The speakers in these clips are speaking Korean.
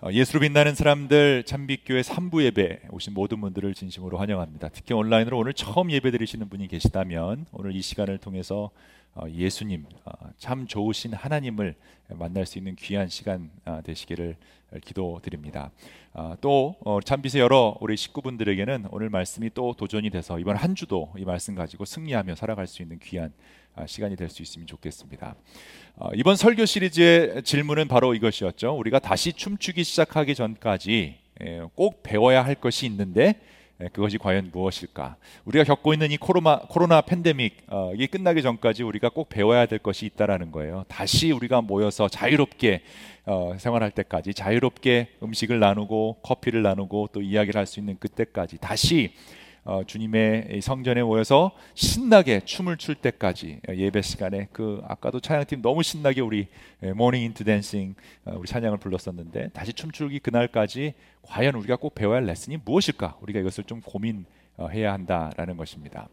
어, 예수로 빛나는 사람들 참빛교회 3부 예배 오신 모든 분들을 진심으로 환영합니다. 특히 온라인으로 오늘 처음 예배 드리시는 분이 계시다면 오늘 이 시간을 통해서 어, 예수님 어, 참 좋으신 하나님을 만날 수 있는 귀한 시간 되시기를 기도드립니다. 또 참빛의 여러 우리 식구분들에게는 오늘 말씀이 또 도전이 돼서 이번 한 주도 이 말씀 가지고 승리하며 살아갈 수 있는 귀한 시간이 될 수 있으면 좋겠습니다. 어, 이번 설교 시리즈의 질문은 바로 이것이었죠. 우리가 다시 춤추기 시작하기 전까지 예, 꼭 배워야 할 것이 있는데 예, 그것이 과연 무엇일까? 우리가 겪고 있는 이 코로나 코로나 팬데믹 어, 이 끝나기 전까지 우리가 꼭 배워야 될 것이 있다라는 거예요. 다시 우리가 모여서 자유롭게 어, 생활할 때까지 자유롭게 음식을 나누고 커피를 나누고 또 이야기를 할 수 있는 그때까지 다시 어, 주님의 성전에 모여서 신나게 춤을 출 때까지 예배 시간에 그 아까도 찬양팀 너무 신나게 우리 Mourning into dancing 우리 찬양을 불렀었는데 다시 춤추기 그날까지 과연 우리가 꼭 배워야 할 레슨이 무엇일까? 우리가 이것을 좀 고민 어, 해야 한다라는 것입니다.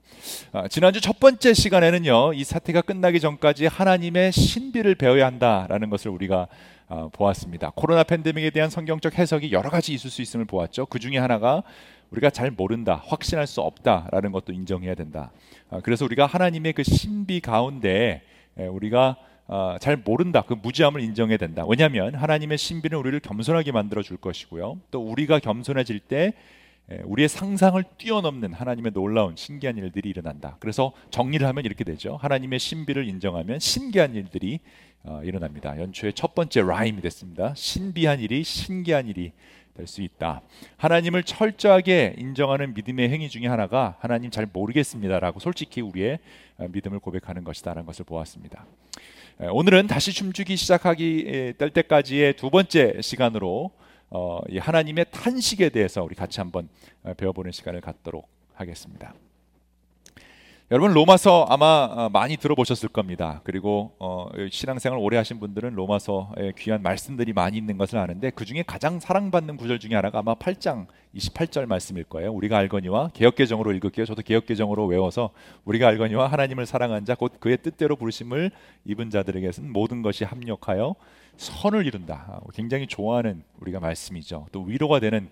어, 지난주 첫 번째 시간에는요, 이 사태가 끝나기 전까지 하나님의 신비를 배워야 한다라는 것을 우리가 어, 보았습니다. 코로나 팬데믹에 대한 성경적 해석이 여러 가지 있을 수 있음을 보았죠. 그 중에 하나가 우리가 잘 모른다, 확신할 수 없다라는 것도 인정해야 된다. 아, 그래서 우리가 하나님의 그 신비 가운데 우리가 아, 잘 모른다, 그 무지함을 인정해야 된다. 왜냐하면 하나님의 신비는 우리를 겸손하게 만들어 줄 것이고요. 또 우리가 겸손해질 때 우리의 상상을 뛰어넘는 하나님의 놀라운 신기한 일들이 일어난다. 그래서 정리를 하면 이렇게 되죠. 하나님의 신비를 인정하면 신기한 일들이 어, 일어납니다. 연초의 첫 번째 라임이 됐습니다. 신비한 일이 신기한 일이 될 수 있다. 하나님을 철저하게 인정하는 믿음의 행위 중에 하나가 하나님 잘 모르겠습니다라고 솔직히 우리의 어, 믿음을 고백하는 것이다라는 것을 보았습니다. 오늘은 다시 춤추기 시작하기 될 때까지의 두 번째 시간으로 어, 하나님의 탄식에 대해서 우리 같이 한번 어, 배워보는 시간을 갖도록 하겠습니다. 여러분 로마서 아마 어, 많이 들어보셨을 겁니다. 그리고 어, 신앙생활 오래 하신 분들은 로마서에 귀한 말씀들이 많이 있는 것을 아는데 그 중에 가장 사랑받는 구절 중에 하나가 아마 8장 28절 말씀일 거예요. 우리가 알거니와 개혁개정으로 읽을게요. 저도 개혁개정으로 외워서 우리가 알거니와 하나님을 사랑한 자 곧 그의 뜻대로 부르심을 입은 자들에게는 모든 것이 합력하여 선을 이룬다. 아, 굉장히 좋아하는 우리가 말씀이죠. 또 위로가 되는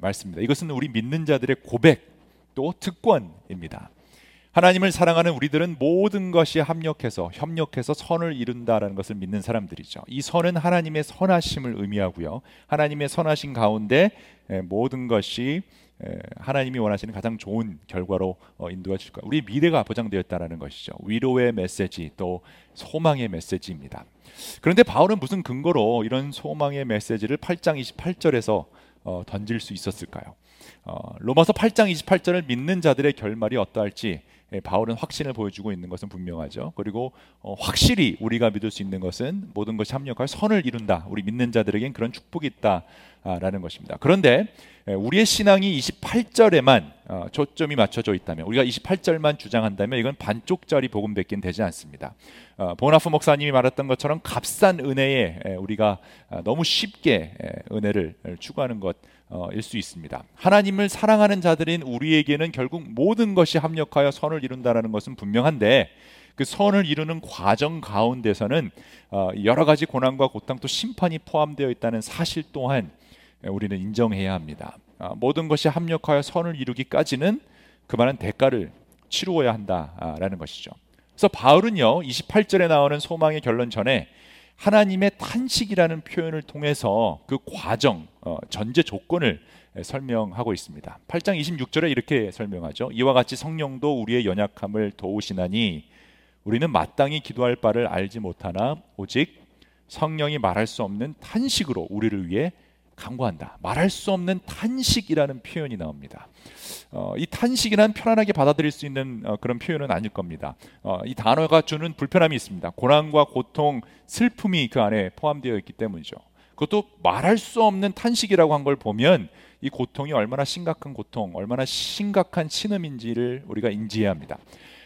말씀입니다. 이것은 우리 믿는 자들의 고백 또 특권입니다. 하나님을 사랑하는 우리들은 모든 것이 합력해서 협력해서 선을 이룬다라는 것을 믿는 사람들이죠. 이 선은 하나님의 선하심을 의미하고요. 하나님의 선하신 가운데 모든 것이 하나님이 원하시는 가장 좋은 결과로 어, 인도해 줄 거예요. 우리 미래가 보장되었다라는 것이죠. 위로의 메시지 또 소망의 메시지입니다. 그런데 바울은 무슨 근거로 이런 소망의 메시지를 8장 28절에서 어, 던질 수 있었을까요? 어, 로마서 8장 28절을 믿는 자들의 결말이 어떠할지 예, 바울은 확신을 보여주고 있는 것은 분명하죠. 그리고 어, 확실히 우리가 믿을 수 있는 것은 모든 것이 합력할 선을 이룬다. 우리 믿는 자들에겐 그런 축복이 있다라는 것입니다. 그런데 예, 우리의 신앙이 28절에만 어, 초점이 맞춰져 있다면 우리가 28절만 주장한다면 이건 반쪽짜리 복음밖에 되지 않습니다. 어, 보나프 목사님이 말했던 것처럼 값싼 은혜에 예, 우리가 어, 너무 쉽게 은혜를 추구하는 것 어, 일 수 있습니다. 하나님을 사랑하는 자들인 우리에게는 결국 모든 것이 합력하여 선을 이룬다라는 것은 분명한데 그 선을 이루는 과정 가운데서는 어, 여러 가지 고난과 고통 또 심판이 포함되어 있다는 사실 또한 우리는 인정해야 합니다. 어, 모든 것이 합력하여 선을 이루기까지는 그 많은 대가를 치루어야 한다라는 것이죠. 그래서 바울은요 28절에 나오는 소망의 결론 전에 하나님의 탄식이라는 표현을 통해서 그 과정, 어, 전제 조건을 설명하고 있습니다. 8장 26절에 이렇게 설명하죠. 이와 같이 성령도 우리의 연약함을 도우시나니 우리는 마땅히 기도할 바를 알지 못하나 오직 성령이 말할 수 없는 탄식으로 우리를 위해 강구한다. 말할 수 없는 탄식이라는 표현이 나옵니다. 어, 이 탄식이란 편안하게 받아들일 수 있는 어, 그런 표현은 아닐 겁니다. 어, 이 단어가 주는 불편함이 있습니다. 고난과 고통, 슬픔이 그 안에 포함되어 있기 때문이죠. 그것도 말할 수 없는 탄식이라고 한 걸 보면 이 고통이 얼마나 심각한 고통, 얼마나 심각한 신음인지를 우리가 인지해야 합니다.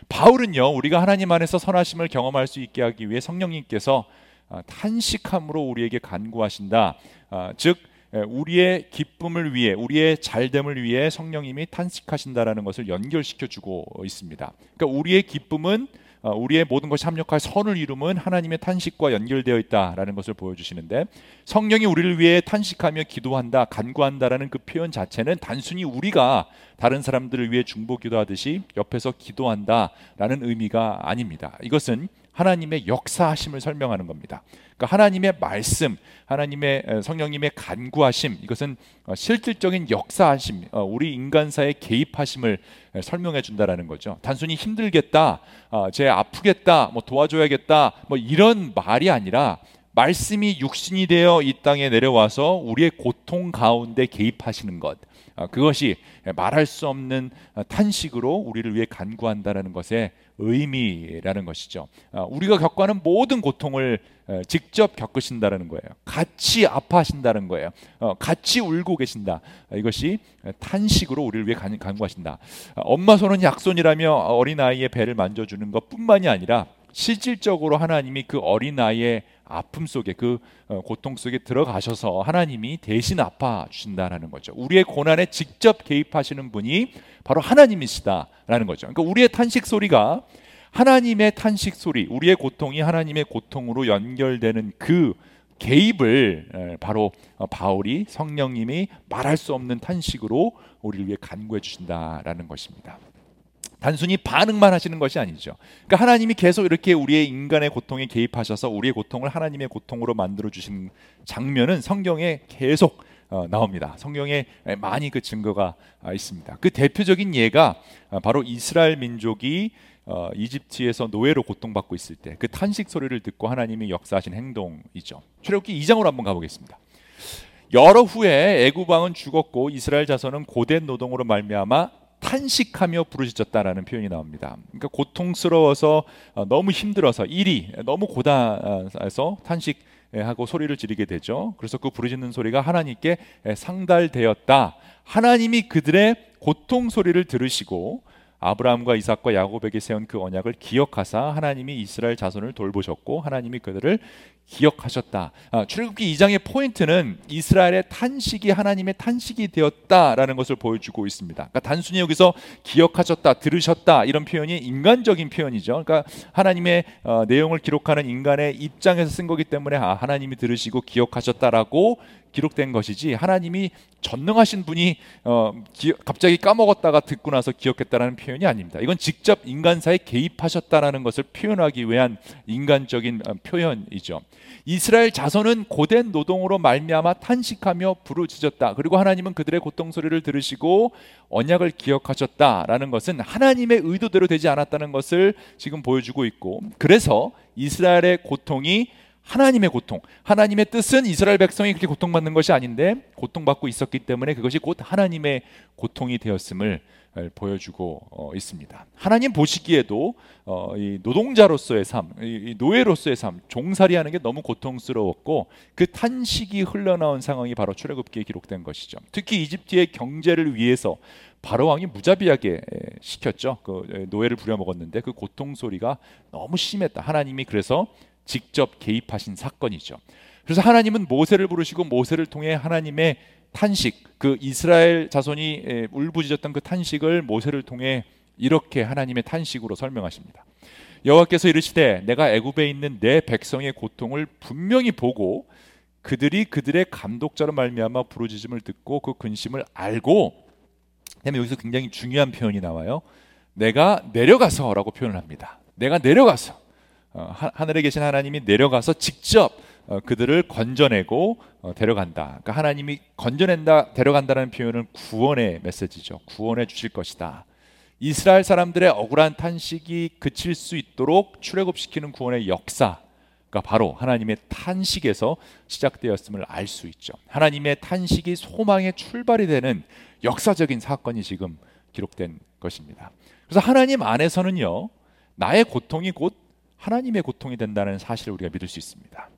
바울은요, 우리가 하나님 안에서 선하심을 경험할 수 있게 하기 위해 성령님께서 어, 탄식함으로 우리에게 간구하신다. 어, 즉 우리의 기쁨을 위해 우리의 잘됨을 위해 성령님이 탄식하신다라는 것을 연결시켜 주고 있습니다. 그러니까 우리의 기쁨은 어, 우리의 모든 것이 합력할 선을 이루면 하나님의 탄식과 연결되어 있다라는 것을 보여주시는데 성령이 우리를 위해 탄식하며 기도한다, 간구한다라는 그 표현 자체는 단순히 우리가 다른 사람들을 위해 중보 기도하듯이 옆에서 기도한다라는 의미가 아닙니다. 이것은 하나님의 역사하심을 설명하는 겁니다. 그러니까 하나님의 말씀, 하나님의 성령님의 간구하심 이것은 어, 실질적인 역사하심, 어, 우리 인간사의 개입하심을 설명해 준다라는 거죠. 단순히 힘들겠다, 어, 제 아프겠다, 뭐 도와줘야겠다, 뭐 이런 말이 아니라 말씀이 육신이 되어 이 땅에 내려와서 우리의 고통 가운데 개입하시는 것. 그것이 말할 수 없는 탄식으로 우리를 위해 간구한다는 것의 의미라는 것이죠. 아, 우리가 겪어하는 모든 고통을 직접 겪으신다는 거예요. 같이 아파하신다는 거예요. 어, 같이 울고 계신다. 이것이 탄식으로 우리를 위해 간구하신다. 아, 엄마 손은 약손이라며 어린 아이의 배를 만져주는 것뿐만이 아니라 실질적으로 하나님이 그 어린 아이의 아픔 속에 그 어, 고통 속에 들어가셔서 하나님이 대신 아파 주신다라는 거죠. 우리의 고난에 직접 개입하시는 분이 바로 하나님이시다라는 거죠. 그러니까 우리의 탄식 소리가 하나님의 탄식 소리, 우리의 고통이 하나님의 고통으로 연결되는 그 개입을 바로 어, 바울이 성령님이 말할 수 없는 탄식으로 우리를 위해 간구해 주신다라는 것입니다. 단순히 반응만 하시는 것이 아니죠. 그러니까 하나님이 계속 이렇게 우리의 인간의 고통에 개입하셔서 우리의 고통을 하나님의 고통으로 만들어 주신 장면은 성경에 계속 어, 나옵니다. 성경에 많이 그 증거가 아, 있습니다. 그 대표적인 예가 아, 바로 이스라엘 민족이 어, 이집트에서 노예로 고통받고 있을 때 그 탄식 소리를 듣고 하나님이 역사하신 행동이죠. 출애굽기 2장으로 한번 가보겠습니다. 여러 후에 애굽 왕은 죽었고 이스라엘 자손은 고된 노동으로 말미암아 탄식하며 부르짖었다라는 표현이 나옵니다. 그러니까 고통스러워서 어, 너무 힘들어서 일이 너무 고단해서 탄식 하고 소리를 지르게 되죠. 그래서 그 부르짖는 소리가 하나님께 상달되었다. 하나님이 그들의 고통 소리를 들으시고 아브라함과 이삭과 야곱에게 세운 그 언약을 기억하사 하나님이 이스라엘 자손을 돌보셨고 하나님이 그들을 기억하셨다. 아, 출애굽기 2장의 포인트는 이스라엘의 탄식이 하나님의 탄식이 되었다라는 것을 보여주고 있습니다. 그러니까 단순히 여기서 기억하셨다, 들으셨다 이런 표현이 인간적인 표현이죠. 그러니까 하나님의 어, 내용을 기록하는 인간의 입장에서 쓴 거기 때문에 아, 하나님이 들으시고 기억하셨다라고 기록된 것이지 하나님이 전능하신 분이 어, 기, 갑자기 까먹었다가 듣고 나서 기억했다라는 표현이 아닙니다. 이건 직접 인간사에 개입하셨다라는 것을 표현하기 위한 인간적인 어, 표현이죠. 이스라엘 자손은 고된 노동으로 말미암아 탄식하며 부르짖었다. 그리고 하나님은 그들의 고통 소리를 들으시고 언약을 기억하셨다라는 것은 하나님의 의도대로 되지 않았다는 것을 지금 보여주고 있고 그래서 이스라엘의 고통이 하나님의 고통, 하나님의 뜻은 이스라엘 백성이 그렇게 고통받는 것이 아닌데 고통받고 있었기 때문에 그것이 곧 하나님의 고통이 되었음을 보여주고 어, 있습니다. 하나님 보시기에도 어, 이 노동자로서의 삶, 이 노예로서의 삶, 종살이하는 게 너무 고통스러웠고 그 탄식이 흘러나온 상황이 바로 출애굽기에 기록된 것이죠. 특히 이집트의 경제를 위해서 바로 왕이 무자비하게 시켰죠. 그 노예를 부려먹었는데 그 고통 소리가 너무 심했다. 하나님이 그래서 직접 개입하신 사건이죠. 그래서 하나님은 모세를 부르시고 모세를 통해 하나님의 탄식, 그 이스라엘 자손이 울부짖었던 그 탄식을 모세를 통해 이렇게 하나님의 탄식으로 설명하십니다. 여호와께서 이르시되 내가 애굽에 있는 내 백성의 고통을 분명히 보고 그들이 그들의 감독자로 말미암아 부르짖음을 듣고 그 근심을 알고 그다음에 여기서 굉장히 중요한 표현이 나와요. 내가 내려가서라고 표현을 합니다. 내가 내려가서 어, 하늘에 계신 하나님이 내려가서 직접 어, 그들을 건져내고 어, 데려간다. 그러니까 하나님이 건져낸다, 데려간다는 표현은 구원의 메시지죠. 구원해 주실 것이다. 이스라엘 사람들의 억울한 탄식이 그칠 수 있도록 출애굽시키는 구원의 역사 가 바로 하나님의 탄식에서 시작되었음을 알 수 있죠. 하나님의 탄식이 소망의 출발이 되는 역사적인 사건이 지금 기록된 것입니다. 그래서 하나님 안에서는요, 나의 고통이 곧 하나님의 고통이 된다는 사실을 우리가 믿을 수 있습니다.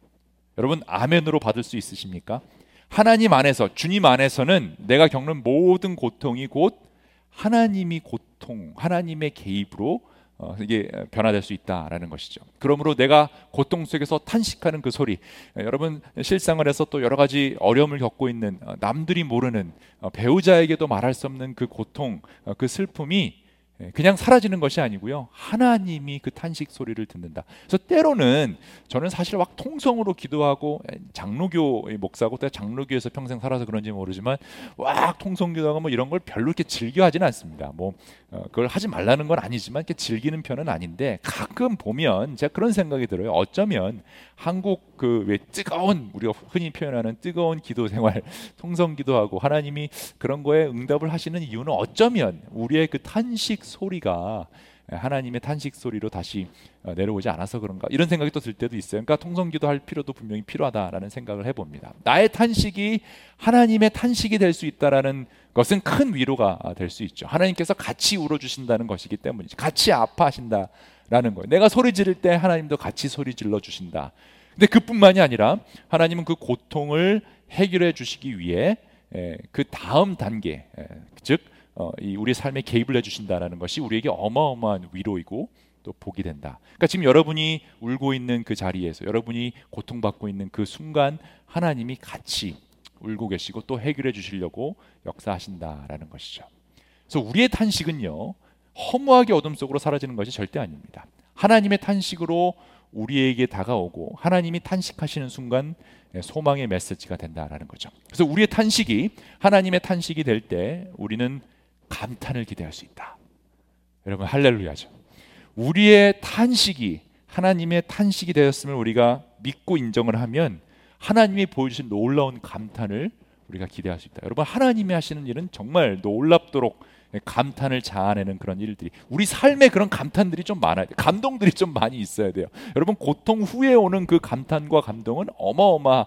여러분 아멘으로 받을 수 있으십니까? 하나님 안에서 주님 안에서는 내가 겪는 모든 고통이 곧 하나님이 고통, 하나님의 개입으로 어, 이게 변화될 수 있다라는 것이죠. 그러므로 내가 고통 속에서 탄식하는 그 소리, 여러분 실생활에서 또 여러 가지 어려움을 겪고 있는 어, 남들이 모르는 어, 배우자에게도 말할 수 없는 그 고통, 어, 그 슬픔이 예, 그냥 사라지는 것이 아니고요. 하나님이 그 탄식 소리를 듣는다. 그래서 때로는 저는 사실 막 통성으로 기도하고 예, 장로교 목사고 때 장로교에서 평생 살아서 그런지 모르지만 막 통성 기도하고 뭐 이런 걸 별로 이렇게 즐겨하지는 않습니다. 뭐 어, 그걸 하지 말라는 건 아니지만 이렇게 즐기는 편은 아닌데 가끔 보면 제가 그런 생각이 들어요. 어쩌면 한국 그 왜 뜨거운 우리가 흔히 표현하는 뜨거운 기도 생활 통성 기도하고 하나님이 그런 거에 응답을 하시는 이유는 어쩌면 우리의 그 탄식 소리가 하나님의 탄식 소리로 다시 어, 내려오지 않아서 그런가 이런 생각이 또 들 때도 있어요. 그러니까 통성기도 할 필요도 분명히 필요하다라는 생각을 해봅니다. 나의 탄식이 하나님의 탄식이 될 수 있다라는 것은 큰 위로가 될 수 있죠. 하나님께서 같이 울어주신다는 것이기 때문이지. 같이 아파하신다라는 거예요. 내가 소리 지를 때 하나님도 같이 소리 질러 주신다. 근데 그뿐만이 아니라 하나님은 그 고통을 해결해 주시기 위해 그 다음 단계, 즉 어, 이 우리 삶에 개입을 해주신다라는 것이 우리에게 어마어마한 위로이고 또 복이 된다. 그러니까 지금 여러분이 울고 있는 그 자리에서 여러분이 고통받고 있는 그 순간 하나님이 같이 울고 계시고 또 해결해 주시려고 역사하신다라는 것이죠. 그래서 우리의 탄식은요 허무하게 어둠 속으로 사라지는 것이 절대 아닙니다. 하나님의 탄식으로 우리에게 다가오고 하나님이 탄식하시는 순간 소망의 메시지가 된다라는 거죠. 그래서 우리의 탄식이 하나님의 탄식이 될 때 우리는 감탄을 기대할 수 있다. 여러분 할렐루야죠. 우리의 탄식이 하나님의 탄식이 되었음을 우리가 믿고 인정을 하면 하나님이 보여주신 놀라운 감탄을 우리가 기대할 수 있다. 여러분 하나님이 하시는 일은 정말 놀랍도록 감탄을 자아내는 그런 일들이 우리 삶에 그런 감탄들이 좀 많아야 돼. 감동들이 좀 많이 있어야 돼요. 여러분 고통 후에 오는 그 감탄과 감동은 어마어마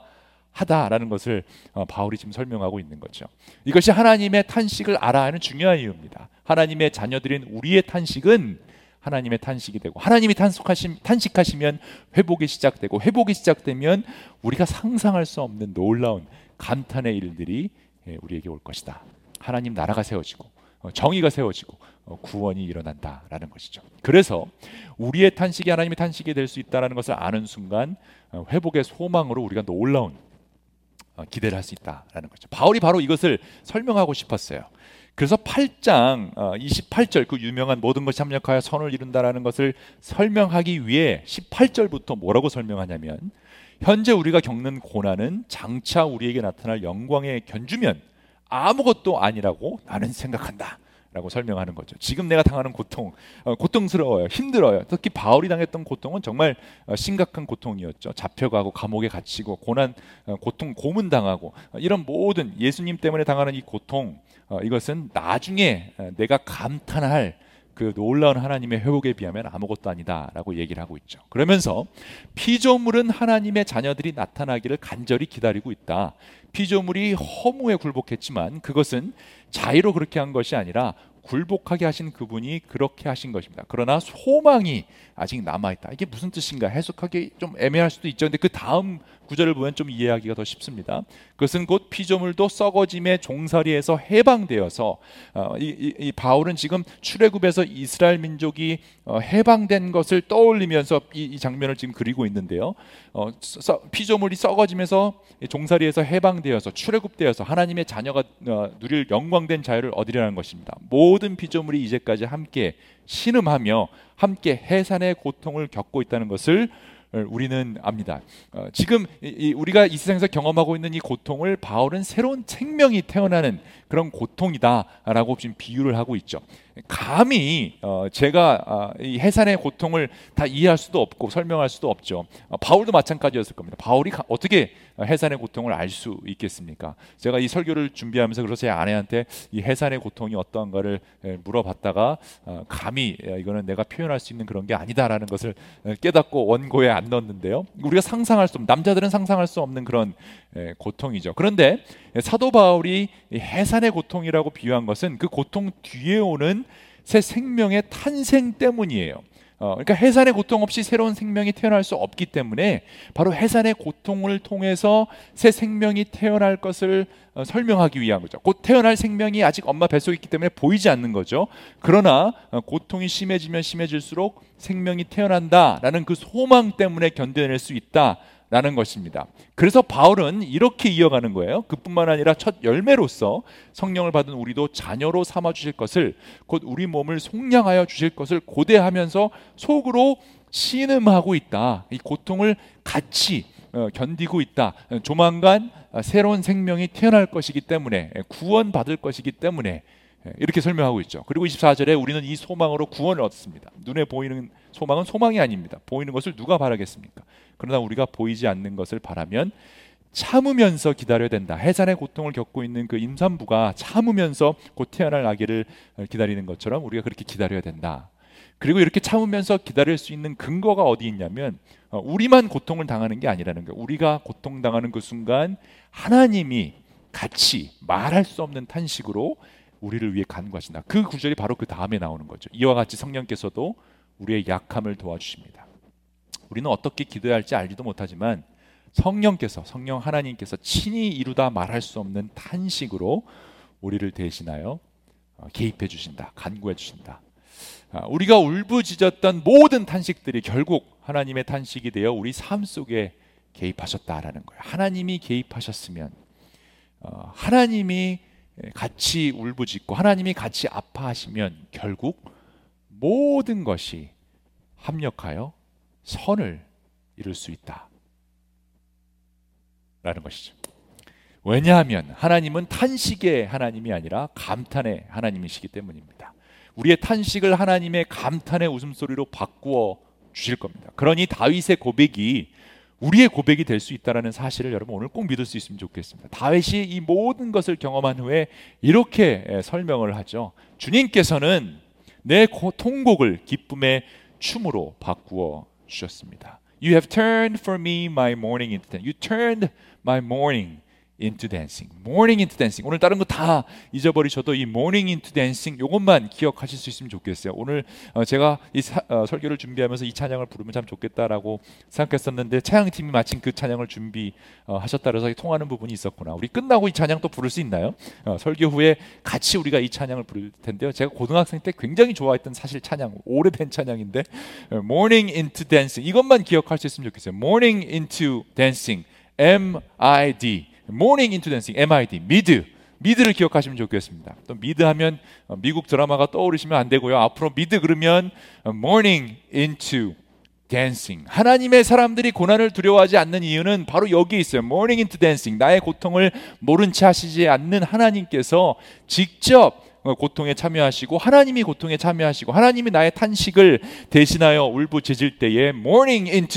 하다라는 것을 어, 바울이 지금 설명하고 있는 거죠. 이것이 하나님의 탄식을 알아야 하는 중요한 이유입니다. 하나님의 자녀들인 우리의 탄식은 하나님의 탄식이 되고 하나님이 탄식하시, 탄식하시면 회복이 시작되고 회복이 시작되면 우리가 상상할 수 없는 놀라운 감탄의 일들이 예, 우리에게 올 것이다. 하나님 나라가 세워지고 어, 정의가 세워지고 어, 구원이 일어난다라는 것이죠. 그래서 우리의 탄식이 하나님의 탄식이 될 수 있다라는 것을 아는 순간 회복의 소망으로 우리가 놀라운 어, 기대를 할 수 있다라는 거죠. 바울이 바로 이것을 설명하고 싶었어요. 그래서 8장 28절 어, 그 유명한 모든 것이 합력하여 선을 이룬다라는 것을 설명하기 위해 18절부터 뭐라고 설명하냐면 현재 우리가 겪는 고난은 장차 우리에게 나타날 영광에 견주면 아무것도 아니라고 나는 생각한다. 라고 설명하는 거죠. 지금 내가 당하는 고통, 어, 고통스러워요. 힘들어요. 특히 바울이 당했던 고통은 정말 어, 심각한 고통이었죠. 잡혀가고 감옥에 갇히고 고난, 어, 고통, 고문당하고 어, 이런 모든 예수님 때문에 당하는 이 고통, 어, 이것은 나중에 어, 내가 감탄할 그 놀라운 하나님의 회복에 비하면 아무것도 아니다라고 얘기를 하고 있죠. 그러면서 피조물은 하나님의 자녀들이 나타나기를 간절히 기다리고 있다. 피조물이 허무에 굴복했지만 그것은 자의로 그렇게 한 것이 아니라 굴복하게 하신 그분이 그렇게 하신 것입니다. 그러나 소망이 아직 남아 있다. 이게 무슨 뜻인가 해석하기 좀 애매할 수도 있죠. 근데 그 다음 구절을 보면 좀 이해하기가 더 쉽습니다. 그것은 곧 피조물도 썩어짐의 종살이에서 해방되어서 어, 이, 이, 이, 바울은 지금 출애굽에서 이스라엘 민족이 어, 해방된 것을 떠올리면서 이, 이 장면을 지금 그리고 있는데요. 어, 서, 피조물이 썩어지면서 종살이에서 해방되어서 출애굽되어서 하나님의 자녀가 어, 누릴 영광된 자유를 얻으려는 것입니다. 모든 피조물이 이제까지 함께 신음하며 함께 해산의 고통을 겪고 있다는 것을 우리는 압니다. 어, 지금 이, 우리가 이 세상에서 경험하고 있는 이 고통을 바울은 새로운 생명이 태어나는 그런 고통이다라고 지금 비유를 하고 있죠. 감히 어, 제가 어, 이 해산의 고통을 다 이해할 수도 없고 설명할 수도 없죠. 어, 바울도 마찬가지였을 겁니다. 바울이 가, 어떻게 해산의 고통을 알 수 있겠습니까? 제가 이 설교를 준비하면서 그래서 제 아내한테 이 해산의 고통이 어떠한가를 물어봤다가 어, 감히 이거는 내가 표현할 수 있는 그런 게 아니다라는 것을 깨닫고 원고에 안 넣었는데요. 우리가 상상할 수 없는 남자들은 상상할 수 없는 그런 고통이죠. 그런데 사도 바울이 해산의 고통이라고 비유한 것은 그 고통 뒤에 오는 새 생명의 탄생 때문이에요. 어, 그러니까 해산의 고통 없이 새로운 생명이 태어날 수 없기 때문에 바로 해산의 고통을 통해서 새 생명이 태어날 것을 어, 설명하기 위한 거죠. 곧 태어날 생명이 아직 엄마 뱃속에 있기 때문에 보이지 않는 거죠. 그러나 어, 고통이 심해지면 심해질수록 생명이 태어난다라는 그 소망 때문에 견뎌낼 수 있다. 라는 것입니다. 그래서 바울은 이렇게 이어가는 거예요. 그뿐만 아니라 첫 열매로서 성령을 받은 우리도 자녀로 삼아 주실 것을 곧 우리 몸을 속량하여 주실 것을 고대하면서 속으로 신음하고 있다. 이 고통을 같이 어, 견디고 있다. 조만간 새로운 생명이 태어날 것이기 때문에 구원받을 것이기 때문에 이렇게 설명하고 있죠. 그리고 24절에 우리는 이 소망으로 구원을 얻습니다. 눈에 보이는 소망은 소망이 아닙니다. 보이는 것을 누가 바라겠습니까? 그러나 우리가 보이지 않는 것을 바라면 참으면서 기다려야 된다. 해산의 고통을 겪고 있는 그 임산부가 참으면서 곧 태어날 아기를 기다리는 것처럼 우리가 그렇게 기다려야 된다. 그리고 이렇게 참으면서 기다릴 수 있는 근거가 어디 있냐면 어, 우리만 고통을 당하는 게 아니라는 거예요. 우리가 고통 당하는 그 순간 하나님이 같이 말할 수 없는 탄식으로 우리를 위해 간구하신다. 그 구절이 바로 그 다음에 나오는 거죠. 이와 같이 성령께서도 우리의 약함을 도와주십니다. 우리는 어떻게 기도해야 할지 알지도 못하지만 성령께서 성령 하나님께서 친히 이루다 말할 수 없는 탄식으로 우리를 대신하여 어, 개입해 주신다. 간구해 주신다. 아, 우리가 울부짖었던 모든 탄식들이 결국 하나님의 탄식이 되어 우리 삶 속에 개입하셨다라는 거예요. 하나님이 개입하셨으면 어, 하나님이 같이 울부짖고 하나님이 같이 아파하시면 결국 모든 것이 합력하여 선을 이룰 수 있다. 라는 것이죠. 왜냐하면 하나님은 탄식의 하나님이 아니라 감탄의 하나님이시기 때문입니다. 우리의 탄식을 하나님의 감탄의 웃음소리로 바꾸어 주실 겁니다. 그러니 다윗의 고백이 우리의 고백이 될 수 있다라는 사실을 여러분 오늘 꼭 믿을 수 있으면 좋겠습니다. 다윗이 이 모든 것을 경험한 후에 이렇게 설명을 하죠. 주님께서는 내 통곡을 기쁨의 춤으로 바꾸어 주셨습니다. You have turned for me my mourning into. You turned my mourning into dancing. morning into dancing. 오늘 다른 거 다 잊어버리셔도 이 morning into dancing 요것만 기억하실 수 있으면 좋겠어요. 오늘 어, 제가 이 사, 어, 설교를 준비하면서 이 찬양을 부르면 참 좋겠다라고 생각했었는데 찬양팀이 마침 그 찬양을 준비하셨다 어, 그래서 통하는 부분이 있었구나. 우리 끝나고 이 찬양 또 부를 수 있나요? 어, 설교 후에 같이 우리가 이 찬양을 부를 텐데요. 제가 고등학생 때 굉장히 좋아했던 사실 찬양, 오래된 찬양인데 어, mourning into dancing 이것만 기억할 수 있으면 좋겠어요. mourning into dancing. M I D mourning into dancing, MID, 미드. 미드를 기억하시면 좋겠습니다. 또 미드 하면 어, 미국 드라마가 떠오르시면 안 되고요. 앞으로 미드 그러면 어, mourning. 하나님의 사람들이 고난을 두려워하지 않는 이유는 바로 여기 있어요. mourning. 나의 고통을 모른 채 하시지 않는 하나님께서 직접 어, 고통에 참여하시고 하나님이 고통에 참여하시고 하나님이 나의 탄식을 대신하여 울부짖을 때에 morning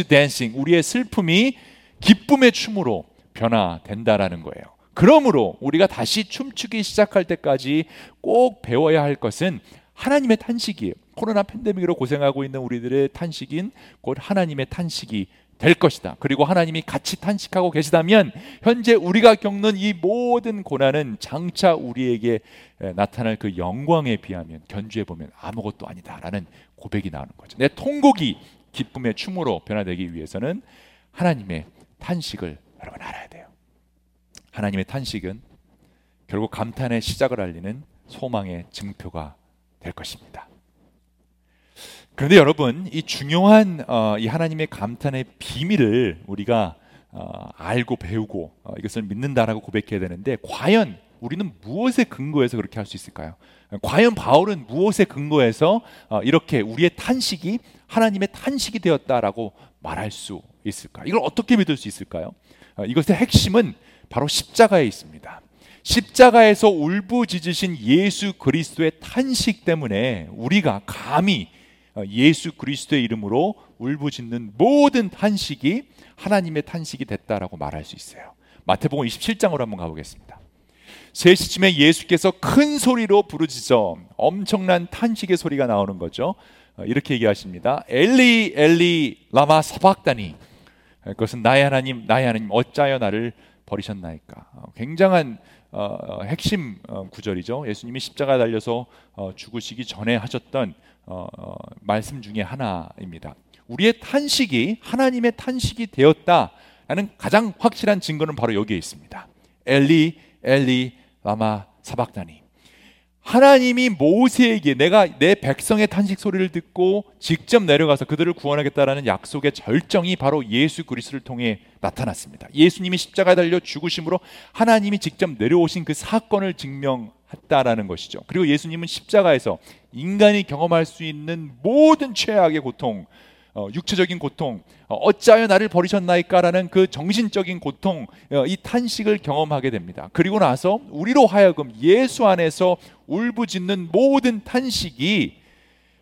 우리의 슬픔이 기쁨의 춤으로 변화된다라는 거예요. 그러므로 우리가 다시 춤추기 시작할 때까지 꼭 배워야 할 것은 하나님의 탄식이에요. 코로나 팬데믹으로 고생하고 있는 우리들의 탄식인 곧 하나님의 탄식이 될 것이다. 그리고 하나님이 같이 탄식하고 계시다면 현재 우리가 겪는 이 모든 고난은 장차 우리에게 나타날 그 영광에 비하면 견주해 보면 아무것도 아니다라는 고백이 나오는 거죠. 내 통곡이 기쁨의 춤으로 변화되기 위해서는 하나님의 탄식을 여러분 알아야 돼요. 하나님의 탄식은 결국 감탄의 시작을 알리는 소망의 증표가 될 것입니다. 그런데 여러분, 이 중요한 어, 이 하나님의 감탄의 비밀을 우리가 어, 알고 배우고 어, 이것을 믿는다라고 고백해야 되는데 과연 우리는 무엇에 근거해서 그렇게 할 수 있을까요? 과연 바울은 무엇에 근거해서 어, 이렇게 우리의 탄식이 하나님의 탄식이 되었다라고 말할 수 있을까? 이걸 어떻게 믿을 수 있을까요? 어, 이것의 핵심은 바로 십자가에 있습니다. 십자가에서 울부짖으신 예수 그리스도의 탄식 때문에 우리가 감히 어, 예수 그리스도의 이름으로 울부짖는 모든 탄식이 하나님의 탄식이 됐다라고 말할 수 있어요. 마태복음 27장으로 한번 가보겠습니다. 3시쯤에 예수께서 큰 소리로 부르짖어 엄청난 탄식의 소리가 나오는 거죠. 어, 이렇게 얘기하십니다. 엘리 엘리 라마 사박다니 그것은 나의 하나님, 나의 하나님 어짜여 나를 버리셨나이까. 어, 굉장한 어, 어, 핵심 어, 구절이죠. 예수님이 십자가 달려서 어, 죽으시기 전에 하셨던 어, 말씀 중에 하나입니다. 우리의 탄식이 하나님의 탄식이 되었다라는 가장 확실한 증거는 바로 여기에 있습니다. 엘리 엘리 라마 사박다니 하나님이 모세에게 내가 내 백성의 탄식 소리를 듣고 직접 내려가서 그들을 구원하겠다라는 약속의 절정이 바로 예수 그리스도를 통해 나타났습니다. 예수님이 십자가에 달려 죽으심으로 하나님이 직접 내려오신 그 사건을 증명했다라는 것이죠. 그리고 예수님은 십자가에서 인간이 경험할 수 있는 모든 최악의 고통, 어, 육체적인 고통, 어, 어찌하여 나를 버리셨나이까라는 그 정신적인 고통, 어, 이 탄식을 경험하게 됩니다. 그리고 나서 우리로 하여금 예수 안에서 울부짖는 모든 탄식이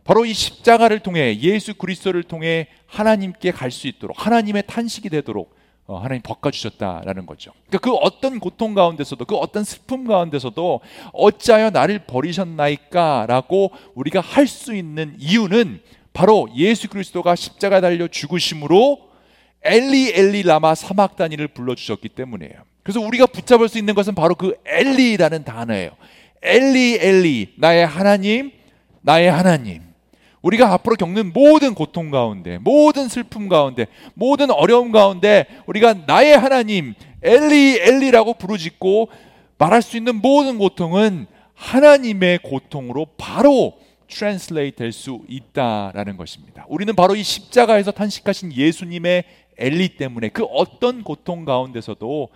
바로 이 십자가를 통해 예수 그리스도를 통해 하나님께 갈 수 있도록 하나님의 탄식이 되도록 어, 하나님 바꿔주셨다라는 거죠. 그러니까 그 어떤 고통 가운데서도 그 어떤 슬픔 가운데서도 어찌하여 나를 버리셨나이까라고 우리가 할 수 있는 이유는 바로 예수 그리스도가 십자가 달려 죽으심으로 엘리 엘리 라마 사막 단위를 불러 주셨기 때문이에요. 그래서 우리가 붙잡을 수 있는 것은 바로 그 엘리라는 단어예요. 엘리 엘리 나의 하나님 나의 하나님 우리가 앞으로 겪는 모든 고통 가운데 모든 슬픔 가운데 모든 어려움 가운데 우리가 나의 하나님 엘리 엘리라고 부르짖고 말할 수 있는 모든 고통은 하나님의 고통으로 바로 translate 될 수 있다라는 것입니다. 우리는 바로 이 십자가에서 탄식하신 예수님의 엘리 때문에 그 어떤 고통 가운데서도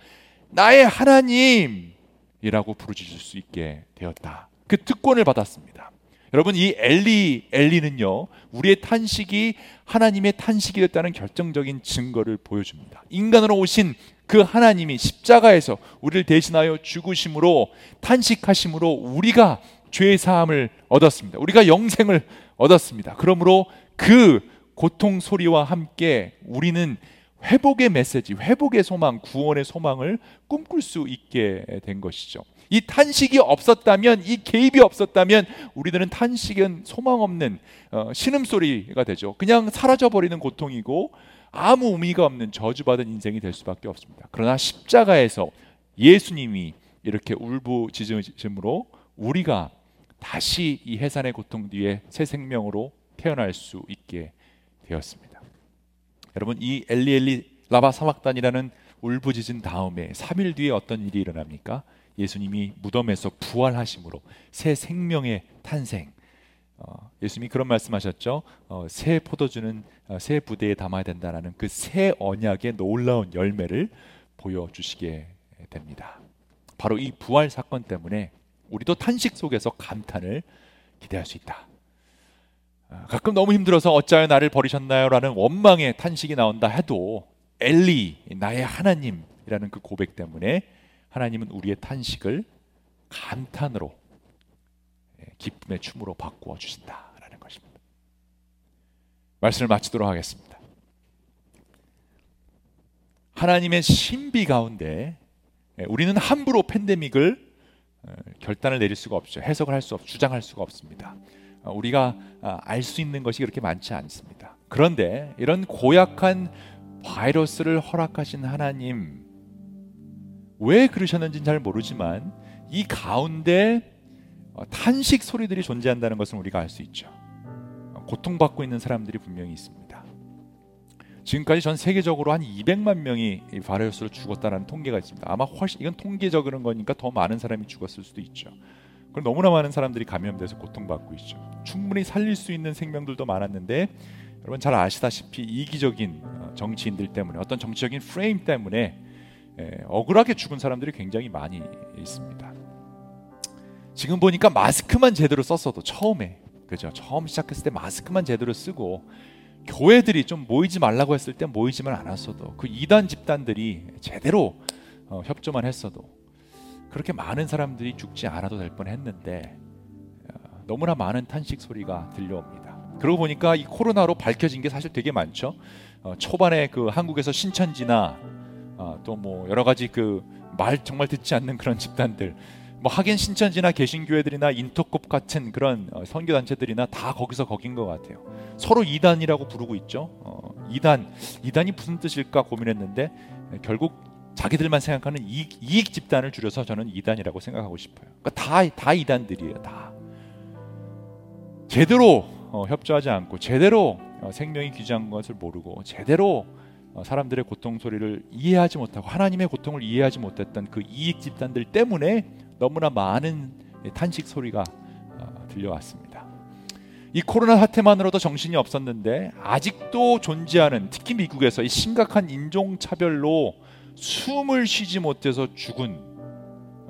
나의 하나님이라고 부르짖을 수 있게 되었다. 그 특권을 받았습니다. 여러분 이 엘리 엘리는요 우리의 탄식이 하나님의 탄식이 됐다는 결정적인 증거를 보여줍니다. 인간으로 오신 그 하나님이 십자가에서 우리를 대신하여 죽으심으로 탄식하심으로 우리가 죄 사함을 얻었습니다. 우리가 영생을 얻었습니다. 그러므로 그 고통 소리와 함께 우리는 회복의 메시지, 회복의 소망, 구원의 소망을 꿈꿀 수 있게 된 것이죠. 이 탄식이 없었다면, 이 개입이 없었다면, 우리들은 탄식은 소망 없는 어, 신음소리가 되죠. 그냥 사라져버리는 고통이고, 아무 의미가 없는 저주받은 인생이 될 수밖에 없습니다. 그러나 십자가에서 예수님이 이렇게 울부짖음으로 우리가 다시 이 해산의 고통 뒤에 새 생명으로 태어날 수 있게 되었습니다. 여러분 이 엘리엘리 라바 사막단이라는 울부짖은 다음에 3일 뒤에 어떤 일이 일어납니까? 예수님이 무덤에서 부활하심으로 새 생명의 탄생. 어, 예수님이 그런 말씀하셨죠. 어, 새 포도주는 어, 새 부대에 담아야 된다라는 그 새 언약의 놀라운 열매를 보여주시게 됩니다. 바로 이 부활 사건 때문에 우리도 탄식 속에서 감탄을 기대할 수 있다. 아, 가끔 너무 힘들어서 어찌하여 나를 버리셨나요라는 원망의 탄식이 나온다 해도 엘리 나의 하나님이라는 그 고백 때문에 하나님은 우리의 탄식을 감탄으로 예, 기쁨의 춤으로 바꾸어 주신다라는 것입니다. 말씀을 마치도록 하겠습니다. 하나님의 신비 가운데 예, 우리는 함부로 팬데믹을 어, 결단을 내릴 수가 없죠. 해석을 할 수 없, 주장할 수가 없습니다. 어, 우리가 아, 알수 있는 것이 그렇게 많지 않습니다. 그런데 이런 고약한 바이러스를 허락하신 하나님 왜 그러셨는지는 잘 모르지만 이 가운데 어, 탄식 소리들이 존재한다는 것은 우리가 알 수 있죠. 고통받고 있는 사람들이 분명히 있습니다. 지금까지 전 세계적으로 한 200만 명이 이 바이러스로 죽었다는 통계가 있습니다. 아마 훨씬 이건 통계적인 거니까 더 많은 사람이 죽었을 수도 있죠. 그럼 너무나 많은 사람들이 감염돼서 고통받고 있죠. 충분히 살릴 수 있는 생명들도 많았는데 여러분 잘 아시다시피 이기적인 어, 정치인들 때문에 어떤 정치적인 프레임 때문에 억울하게 죽은 사람들이 굉장히 많이 있습니다. 지금 보니까 마스크만 제대로 썼어도 처음에 그죠? 처음 시작했을 때 마스크만 제대로 쓰고 교회들이 좀 모이지 말라고 했을 때 모이지만 않았어도 그 이단 집단들이 제대로 어, 협조만 했어도 그렇게 많은 사람들이 죽지 않아도 될 뻔했는데 어, 너무나 많은 탄식 소리가 들려옵니다. 그러고 보니까 이 코로나로 밝혀진 게 사실 되게 많죠. 어, 초반에 그 한국에서 신천지나 어, 또뭐 여러 가지 그 말 정말 듣지 않는 그런 집단들 뭐 하긴 신천지나 개신교회들이나 인터콥 같은 그런 어, 선교 단체들이나 다 거기서 거긴 것 같아요. 서로 이단이라고 부르고 있죠. 어, 이단 이단이 무슨 뜻일까 고민했는데 결국 자기들만 생각하는 이익, 이익 집단을 줄여서 저는 이단이라고 생각하고 싶어요. 그러니까 다, 다 이단들이에요. 다 제대로 어, 협조하지 않고 제대로 어, 생명이 귀중한 것을 모르고 제대로 어, 사람들의 고통 소리를 이해하지 못하고 하나님의 고통을 이해하지 못했던 그 이익 집단들 때문에 너무나 많은 탄식 소리가 어, 들려왔습니다. 이 코로나 사태만으로도 정신이 없었는데 아직도 존재하는 특히 미국에서 이 심각한 인종 차별로 숨을 쉬지 못해서 죽은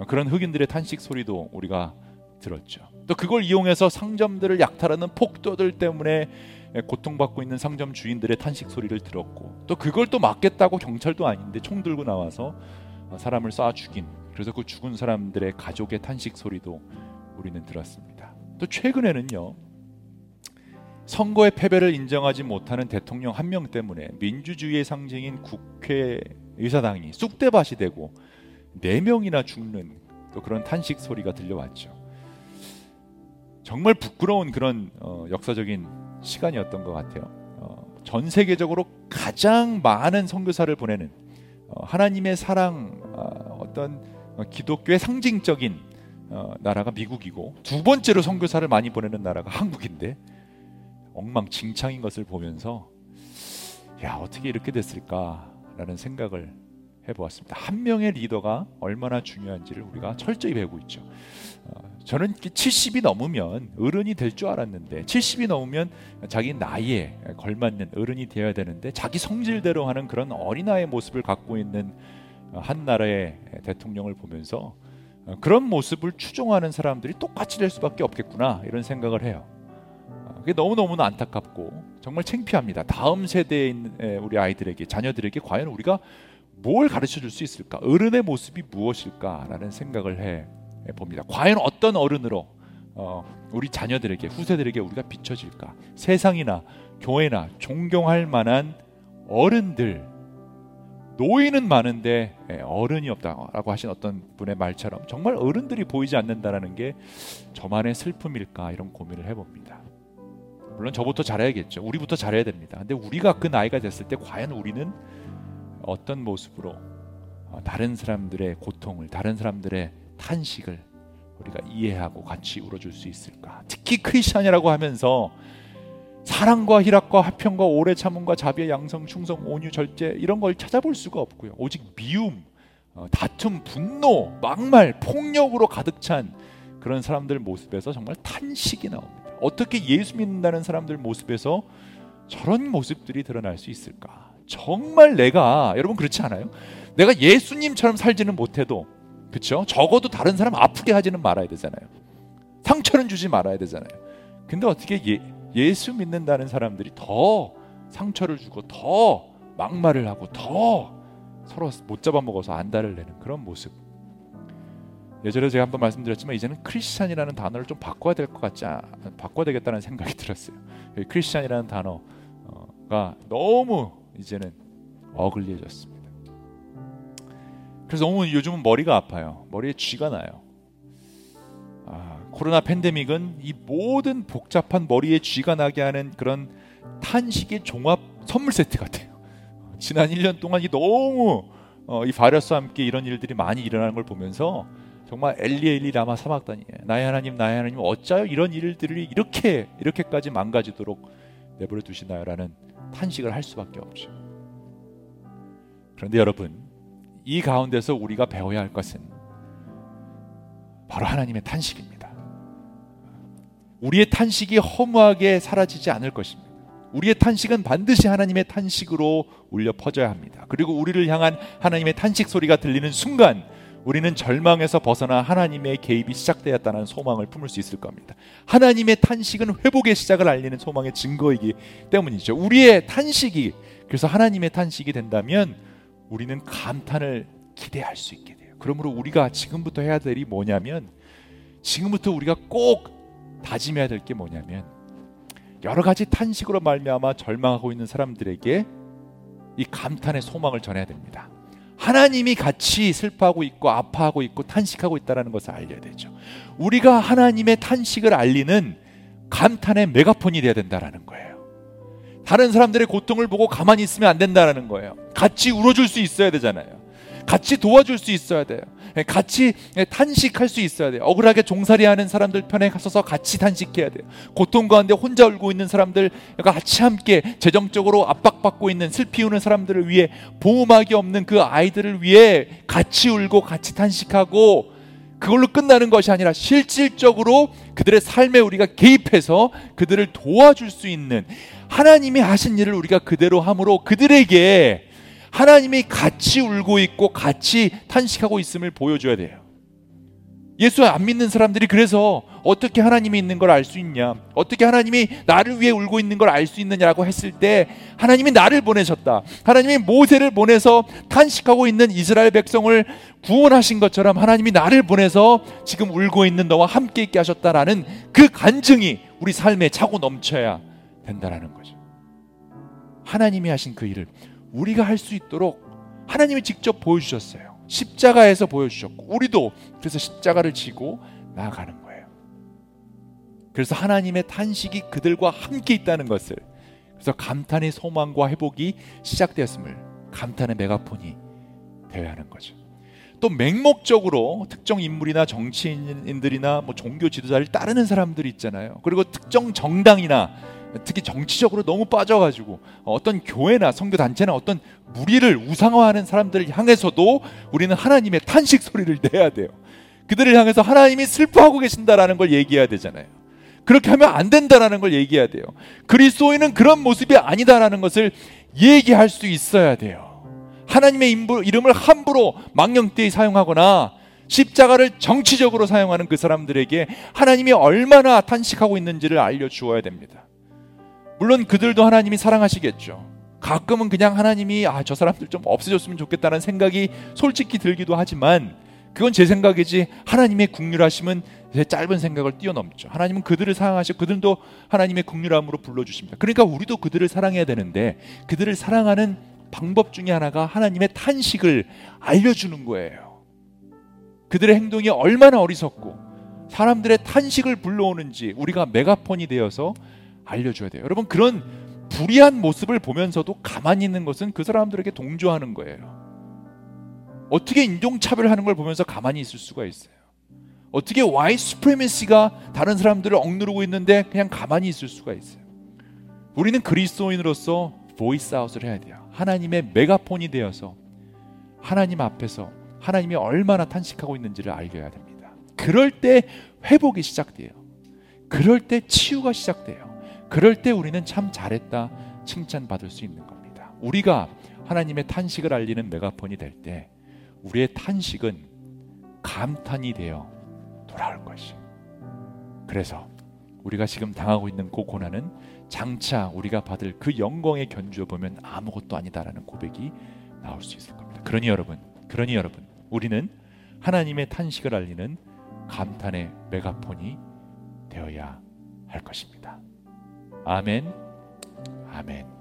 그런 흑인들의 탄식 소리도 우리가 들었죠. 또 그걸 이용해서 상점들을 약탈하는 폭도들 때문에 고통받고 있는 상점 주인들의 탄식 소리를 들었고 또 그걸 또 막겠다고 경찰도 아닌데 총 들고 나와서 사람을 쏴 죽인 그래서 그 죽은 사람들의 가족의 탄식 소리도 우리는 들었습니다. 또 최근에는요. 선거의 패배를 인정하지 못하는 대통령 한 명 때문에 민주주의의 상징인 국회 의사당이 쑥대밭이 되고 네 명이나 죽는 또 그런 탄식 소리가 들려왔죠. 정말 부끄러운 그런 어, 역사적인 시간이었던 것 같아요. 어, 전 세계적으로 가장 많은 선교사를 보내는 어, 하나님의 사랑 어, 어떤 기독교의 상징적인 어, 나라가 미국이고 두 번째로 선교사를 많이 보내는 나라가 한국인데 엉망진창인 것을 보면서 야 어떻게 이렇게 됐을까라는 생각을 해보았습니다. 한 명의 리더가 얼마나 중요한지를 우리가 철저히 배우고 있죠. 어, 저는 70이 넘으면 어른이 될 줄 알았는데 70이 넘으면 자기 나이에 걸맞는 어른이 되어야 되는데 자기 성질대로 하는 그런 어린아이의 모습을 갖고 있는 한 나라의 대통령을 보면서 그런 모습을 추종하는 사람들이 똑같이 될 수밖에 없겠구나 이런 생각을 해요. 그게 너무너무 안타깝고 정말 창피합니다. 다음 있는 우리 아이들에게 자녀들에게 과연 우리가 뭘 가르쳐 줄 수 있을까? 어른의 모습이 무엇일까라는 생각을 해 봅니다. 과연 어떤 어른으로 어, 우리 자녀들에게 후세들에게 우리가 비춰질까? 세상이나 교회나 존경할 만한 어른들 노인은 많은데 어른이 없다라고 하신 어떤 분의 말처럼 정말 어른들이 보이지 않는다라는 게 저만의 슬픔일까 이런 고민을 해봅니다. 물론 저부터 잘해야겠죠. 우리부터 잘해야 됩니다. 근데 우리가 그 나이가 됐을 때 과연 우리는 어떤 모습으로 어, 다른 사람들의 고통을, 다른 사람들의 탄식을 우리가 이해하고 같이 울어줄 수 있을까? 특히 크리스천이라고 하면서 사랑과 희락과 화평과 오래 참음과 자비의 양성, 충성, 온유, 절제 이런 걸 찾아볼 수가 없고요. 오직 미움, 어, 다툼, 분노, 막말, 폭력으로 가득 찬 그런 사람들 모습에서 정말 탄식이 나옵니다. 어떻게 예수 믿는다는 사람들 모습에서 저런 모습들이 드러날 수 있을까? 정말 내가 여러분 그렇지 않아요? 내가 예수님처럼 살지는 못해도 그렇죠? 적어도 다른 사람 아프게 하지는 말아야 되잖아요. 상처는 주지 말아야 되잖아요. 근데 어떻게 예, 예수 믿는다는 사람들이 더 상처를 주고 더 막말을 하고 더 서로 못 잡아먹어서 안달을 내는 그런 모습 예전에 제가 한번 말씀드렸지만 이제는 크리스찬이라는 단어를 좀 바꿔야 될 것 같지 않, 바꿔야 되겠다는 생각이 들었어요. 크리스찬이라는 단어가 너무 이제는 어글리해졌습니다. 그래서 너무 요즘은 머리가 아파요. 머리에 쥐가 나요. 아, 코로나 팬데믹은 이 모든 복잡한 머리에 쥐가 나게 하는 그런 탄식의 종합 선물 세트 같아요. 지난 1년 동안 이 너무 어, 이 바이러스와 함께 이런 일들이 많이 일어나는 걸 보면서 정말 엘리 엘리 라마 사막단이 나의 하나님 나의 하나님 어짜요 이런 일들이 이렇게 이렇게까지 망가지도록 내버려 두시나요라는 탄식을 할 수밖에 없죠. 그런데 여러분 이 가운데서 우리가 배워야 할 것은 바로 하나님의 탄식입니다. 우리의 탄식이 허무하게 사라지지 않을 것입니다. 우리의 탄식은 반드시 하나님의 탄식으로 울려 퍼져야 합니다. 그리고 우리를 향한 하나님의 탄식 소리가 들리는 순간 우리는 절망에서 벗어나 하나님의 개입이 시작되었다는 소망을 품을 수 있을 겁니다. 하나님의 탄식은 회복의 시작을 알리는 소망의 증거이기 때문이죠. 우리의 탄식이 그래서 하나님의 탄식이 된다면 우리는 감탄을 기대할 수 있게 돼요. 그러므로 우리가 지금부터 해야 될 일이 뭐냐면 지금부터 우리가 꼭 다짐해야 될 게 뭐냐면 여러 가지 탄식으로 말미암아 절망하고 있는 사람들에게 이 감탄의 소망을 전해야 됩니다. 하나님이 같이 슬퍼하고 있고 아파하고 있고 탄식하고 있다는 것을 알려야 되죠. 우리가 하나님의 탄식을 알리는 감탄의 메가폰이 되어야 된다는 거예요. 다른 사람들의 고통을 보고 가만히 있으면 안 된다는 거예요. 같이 울어줄 수 있어야 되잖아요. 같이 도와줄 수 있어야 돼요. 예, 같이 예, 탄식할 수 있어야 돼요. 억울하게 종살이하는 사람들 편에 가서서 같이 탄식해야 돼요. 고통 가운데 혼자 울고 있는 사람들 같이 함께 재정적으로 압박받고 있는 슬피 우는 사람들을 위해 보호막이 없는 그 아이들을 위해 같이 울고 같이 탄식하고 그걸로 끝나는 것이 아니라 실질적으로 그들의 삶에 우리가 개입해서 그들을 도와줄 수 있는 하나님이 하신 일을 우리가 그대로 함으로 그들에게 하나님이 같이 울고 있고 같이 탄식하고 있음을 보여줘야 돼요. 예수 안 믿는 사람들이 그래서 어떻게 하나님이 있는 걸 알 수 있냐? 어떻게 하나님이 나를 위해 울고 있는 걸 알 수 있느냐라고 했을 때 하나님이 나를 보내셨다. 하나님이 모세를 보내서 탄식하고 있는 이스라엘 백성을 구원하신 것처럼 하나님이 나를 보내서 지금 울고 있는 너와 함께 있게 하셨다라는 그 간증이 우리 삶에 차고 넘쳐야 된다라는 거죠. 하나님이 하신 그 일을 우리가 할 수 있도록 하나님이 직접 보여주셨어요. 십자가에서 보여주셨고 우리도 그래서 십자가를 지고 나아가는 거예요. 그래서 하나님의 탄식이 그들과 함께 있다는 것을 그래서 감탄의 소망과 회복이 시작되었음을 감탄의 메가폰이 되어야 하는 거죠. 또 맹목적으로 특정 인물이나 정치인들이나 뭐 종교 지도자를 따르는 사람들이 있잖아요. 그리고 특정 정당이나 특히 정치적으로 너무 빠져가지고 어떤 교회나 선교 단체나 어떤 무리를 우상화하는 사람들을 향해서도 우리는 하나님의 탄식 소리를 내야 돼요. 그들을 향해서 하나님이 슬퍼하고 계신다라는 걸 얘기해야 되잖아요. 그렇게 하면 안 된다라는 걸 얘기해야 돼요. 그리스도인은 그런 모습이 아니다라는 것을 얘기할 수 있어야 돼요. 하나님의 이름을 함부로 망령되이 사용하거나 십자가를 정치적으로 사용하는 그 사람들에게 하나님이 얼마나 탄식하고 있는지를 알려주어야 됩니다. 물론 그들도 하나님이 사랑하시겠죠. 가끔은 그냥 하나님이 아, 저 사람들 좀 없어졌으면 좋겠다는 생각이 솔직히 들기도 하지만 그건 제 생각이지 하나님의 국률하심은 제 짧은 생각을 뛰어넘죠. 하나님은 그들을 사랑하시고 그들도 하나님의 국률함으로 불러주십니다. 그러니까 우리도 그들을 사랑해야 되는데 그들을 사랑하는 방법 중에 하나가 하나님의 탄식을 알려주는 거예요. 그들의 행동이 얼마나 어리석고 사람들의 탄식을 불러오는지 우리가 메가폰이 되어서 알려줘야 돼요. 여러분 그런 불의한 모습을 보면서도 가만히 있는 것은 그 사람들에게 동조하는 거예요. 어떻게 인종차별하는 걸 보면서 가만히 있을 수가 있어요? 어떻게 white supremacy가 다른 사람들을 억누르고 있는데 그냥 가만히 있을 수가 있어요? 우리는 그리스도인으로서 voice out을 해야 돼요. 하나님의 메가폰이 되어서 하나님 앞에서 하나님이 얼마나 탄식하고 있는지를 알려야 됩니다. 그럴 때 회복이 시작돼요. 그럴 때 치유가 시작돼요. 그럴 때 우리는 참 잘했다 칭찬받을 수 있는 겁니다. 우리가 하나님의 탄식을 알리는 메가폰이 될 때 우리의 탄식은 감탄이 되어 돌아올 것이. 그래서 우리가 지금 당하고 있는 그 고난은 장차 우리가 받을 그 영광의 견주어 보면 아무것도 아니다라는 고백이 나올 수 있을 겁니다. 그러니 여러분, 그러니 여러분, 우리는 하나님의 탄식을 알리는 감탄의 메가폰이 되어야 할 것입니다. 아멘. 아멘.